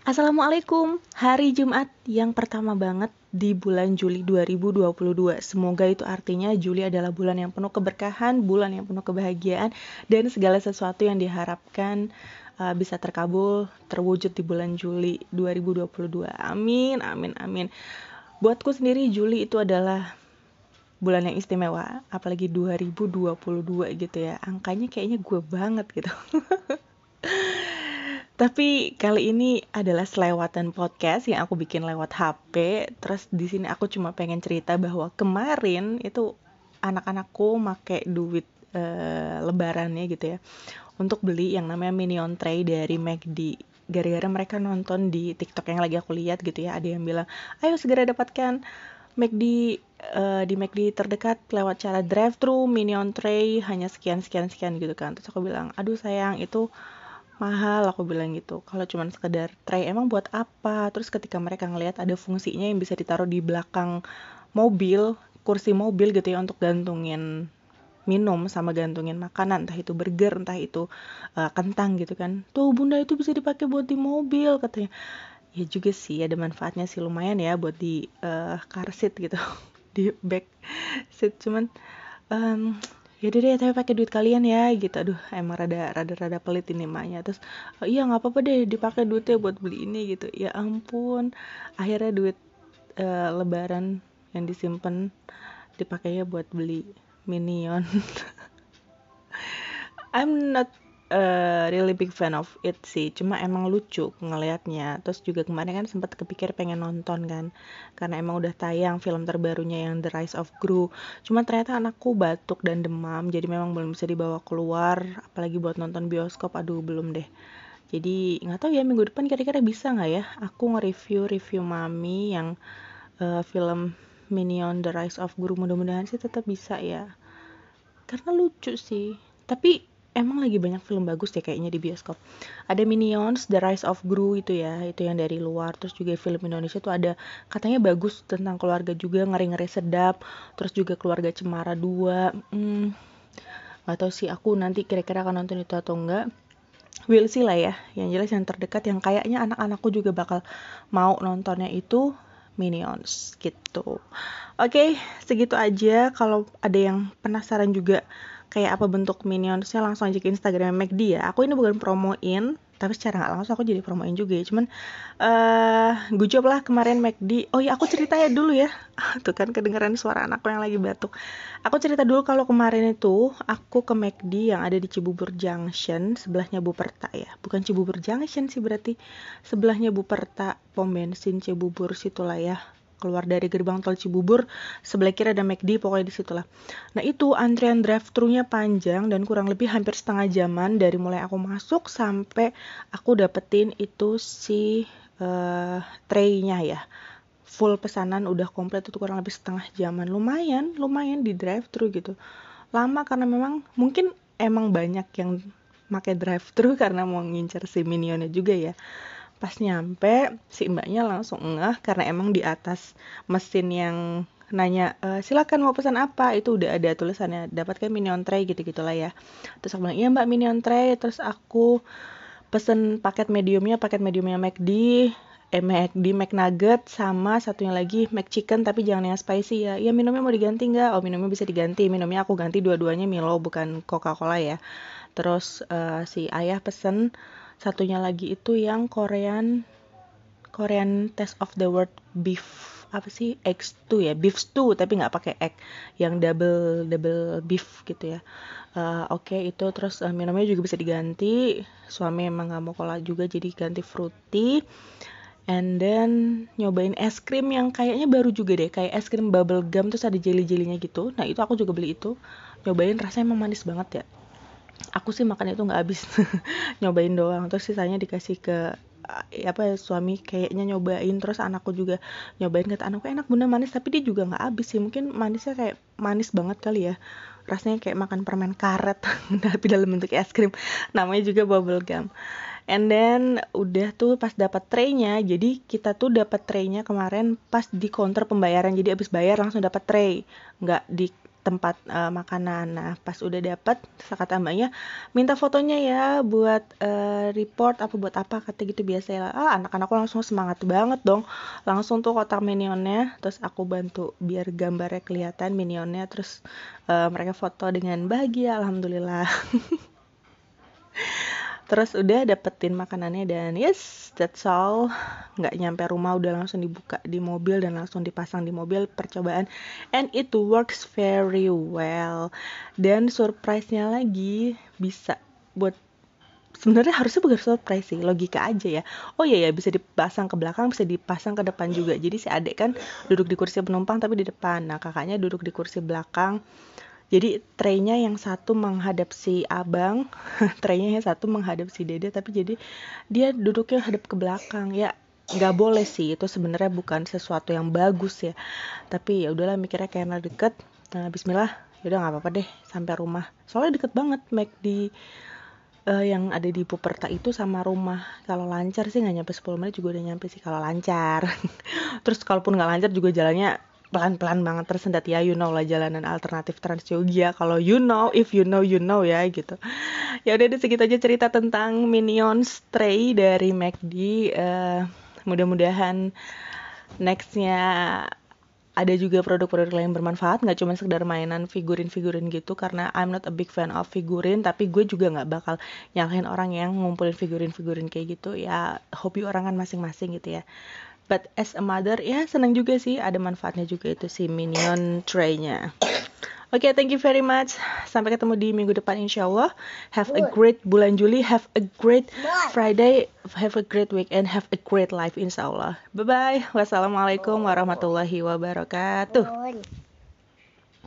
Assalamualaikum, hari Jumat yang pertama banget di bulan Juli 2022. Semoga itu artinya Juli adalah bulan yang penuh keberkahan, bulan yang penuh kebahagiaan, dan segala sesuatu yang diharapkan uh, bisa terkabul, terwujud di bulan Juli 2022. Amin, amin, amin. Buatku sendiri Juli itu adalah bulan yang istimewa, apalagi 2022 gitu ya. Angkanya kayaknya gue banget gitu. Tapi kali ini adalah selewatan podcast yang aku bikin lewat HP. Terus di sini aku cuma pengen cerita bahwa kemarin itu anak-anakku make duit uh, lebarannya gitu ya untuk beli yang namanya Minion Tray dari McD. Gara-gara mereka nonton di TikTok yang lagi aku lihat gitu ya, ada yang bilang, "Ayo segera dapatkan McD uh, di McD terdekat lewat cara drive-thru Minion Tray hanya sekian sekian sekian gitu kan." Terus aku bilang, "Aduh sayang, itu mahal aku bilang gitu. Kalau cuma sekedar tray emang buat apa? Terus ketika mereka ngelihat ada fungsinya yang bisa ditaruh di belakang mobil kursi mobil gitu ya untuk gantungin minum sama gantungin makanan entah itu burger entah itu uh, kentang gitu kan. Tuh bunda itu bisa dipakai buat di mobil katanya. Ya juga sih ada manfaatnya sih lumayan ya buat di uh, car seat gitu. Di back seat cuman um, ya deh tapi pakai duit kalian ya gitu. Aduh emang rada rada rada pelit ini emaknya. Terus oh, iya nggak apa-apa deh dipakai duitnya buat beli ini gitu. Ya ampun. Akhirnya duit uh, lebaran yang disimpan dipakainya buat beli minion. I'm not uh, really big fan of it sih. Cuma emang lucu ngelihatnya. Terus juga kemarin kan sempat kepikir pengen nonton kan. Karena emang udah tayang film terbarunya yang The Rise of Gru. Cuma ternyata anakku batuk dan demam. Jadi memang belum bisa dibawa keluar. Apalagi buat nonton bioskop. Aduh belum deh. Jadi nggak tahu ya minggu depan kira-kira bisa nggak ya? Aku nge-review review mami yang uh, film Minion The Rise of Gru. Mudah-mudahan sih tetap bisa ya. Karena lucu sih. Tapi emang lagi banyak film bagus deh kayaknya di bioskop. Ada Minions, The Rise of Gru itu ya, itu yang dari luar. Terus juga film Indonesia tuh ada katanya bagus tentang keluarga juga, ngeri-ngeri sedap. Terus juga keluarga Cemara 2. Hmm, gak tau sih aku nanti kira-kira akan nonton itu atau enggak. Will sih lah ya, yang jelas yang terdekat yang kayaknya anak-anakku juga bakal mau nontonnya itu Minions gitu. Oke, okay, segitu aja. Kalau ada yang penasaran juga kayak apa bentuk minionsnya langsung aja ke Instagram McD ya. Aku ini bukan promoin tapi secara nggak langsung aku jadi promoin juga ya. Cuman uh, gue lah kemarin McD oh ya aku cerita ya dulu ya. Tuh kan kedengeran suara anakku yang lagi batuk. Aku cerita dulu kalau kemarin itu aku ke McD yang ada di Cibubur Junction sebelahnya Buperta ya. Bukan Cibubur Junction sih berarti sebelahnya Buperta pom bensin Cibubur situlah ya keluar dari gerbang tol Cibubur sebelah kiri ada McD pokoknya di situlah. Nah itu antrian drive thru-nya panjang dan kurang lebih hampir setengah jaman dari mulai aku masuk sampai aku dapetin itu si uh, tray-nya ya. Full pesanan udah komplit itu kurang lebih setengah jaman. Lumayan lumayan di drive thru gitu. Lama karena memang mungkin emang banyak yang pakai drive thru karena mau ngincer si minionnya juga ya pas nyampe si mbaknya langsung ngeh karena emang di atas mesin yang nanya e, silakan mau pesan apa? Itu udah ada tulisannya dapatkan minion tray? gitu gitulah ya. Terus aku bilang iya mbak minion tray. Terus aku pesen paket mediumnya paket mediumnya McD eh McD McNugget sama satunya lagi McChicken tapi jangan yang spicy ya. Ya minumnya mau diganti nggak? Oh minumnya bisa diganti. Minumnya aku ganti dua-duanya Milo bukan Coca Cola ya. Terus uh, si ayah pesen satunya lagi itu yang Korean Korean Taste of the World beef. Apa sih? X2 ya? Beef stew tapi nggak pakai egg. Yang double double beef gitu ya. Uh, oke okay, itu terus uh, minumnya juga bisa diganti. Suami emang nggak mau cola juga jadi ganti fruity. And then nyobain es krim yang kayaknya baru juga deh. Kayak es krim bubble gum terus ada jelly jelinya gitu. Nah itu aku juga beli itu. Nyobain rasanya emang manis banget ya aku sih makan itu nggak habis. Nyobain doang. Terus sisanya dikasih ke eh, apa suami kayaknya nyobain. Terus anakku juga nyobain. Kata anakku enak bunda manis. Tapi dia juga nggak habis sih. Mungkin manisnya kayak manis banget kali ya. Rasanya kayak makan permen karet. Tapi dalam bentuk es krim. Namanya juga bubble gum. And then udah tuh pas dapat traynya jadi kita tuh dapat traynya kemarin pas di counter pembayaran. Jadi abis bayar langsung dapat tray. Nggak di tempat uh, makanan. Nah, pas udah dapat, kata mbaknya minta fotonya ya buat uh, report apa buat apa kata gitu biasa ya. Ah, anak-anakku langsung semangat banget dong. Langsung tuh kotak minionnya, terus aku bantu biar gambarnya kelihatan minionnya, terus uh, mereka foto dengan bahagia alhamdulillah. terus udah dapetin makanannya dan yes that's all. Nggak nyampe rumah udah langsung dibuka di mobil dan langsung dipasang di mobil percobaan. And it works very well. Dan surprise-nya lagi bisa buat sebenarnya harusnya bukan surprise sih logika aja ya. Oh iya ya bisa dipasang ke belakang bisa dipasang ke depan juga. Jadi si adik kan duduk di kursi penumpang tapi di depan. Nah kakaknya duduk di kursi belakang jadi traynya yang satu menghadap si abang traynya yang satu menghadap si dede tapi jadi dia duduknya hadap ke belakang. Ya nggak boleh sih itu sebenarnya bukan sesuatu yang bagus ya. Tapi ya udahlah mikirnya karena deket. Nah, Bismillah. Yaudah nggak apa-apa deh sampai rumah. Soalnya deket banget Mac di uh, yang ada di Puperta itu sama rumah. Kalau lancar sih nggak nyampe 10 menit juga udah nyampe sih kalau lancar. Terus kalaupun nggak lancar juga jalannya pelan-pelan banget tersendat ya you know lah jalanan alternatif Trans Jogja. Kalau you know if you know you know ya gitu. Ya udah segitu aja cerita tentang Minions Stray dari McD uh, mudah-mudahan nextnya ada juga produk-produk lain bermanfaat nggak cuma sekedar mainan figurin-figurin gitu karena I'm not a big fan of figurin tapi gue juga nggak bakal nyalahin orang yang ngumpulin figurin-figurin kayak gitu. Ya hobi orang kan masing-masing gitu ya but as a mother ya senang juga sih ada manfaatnya juga itu si minion tray-nya Oke, okay, thank you very much. Sampai ketemu di minggu depan insya Allah. Have a great bulan Juli. Have a great Friday. Have a great weekend. Have a great life insya Allah. Bye-bye. Wassalamualaikum warahmatullahi wabarakatuh.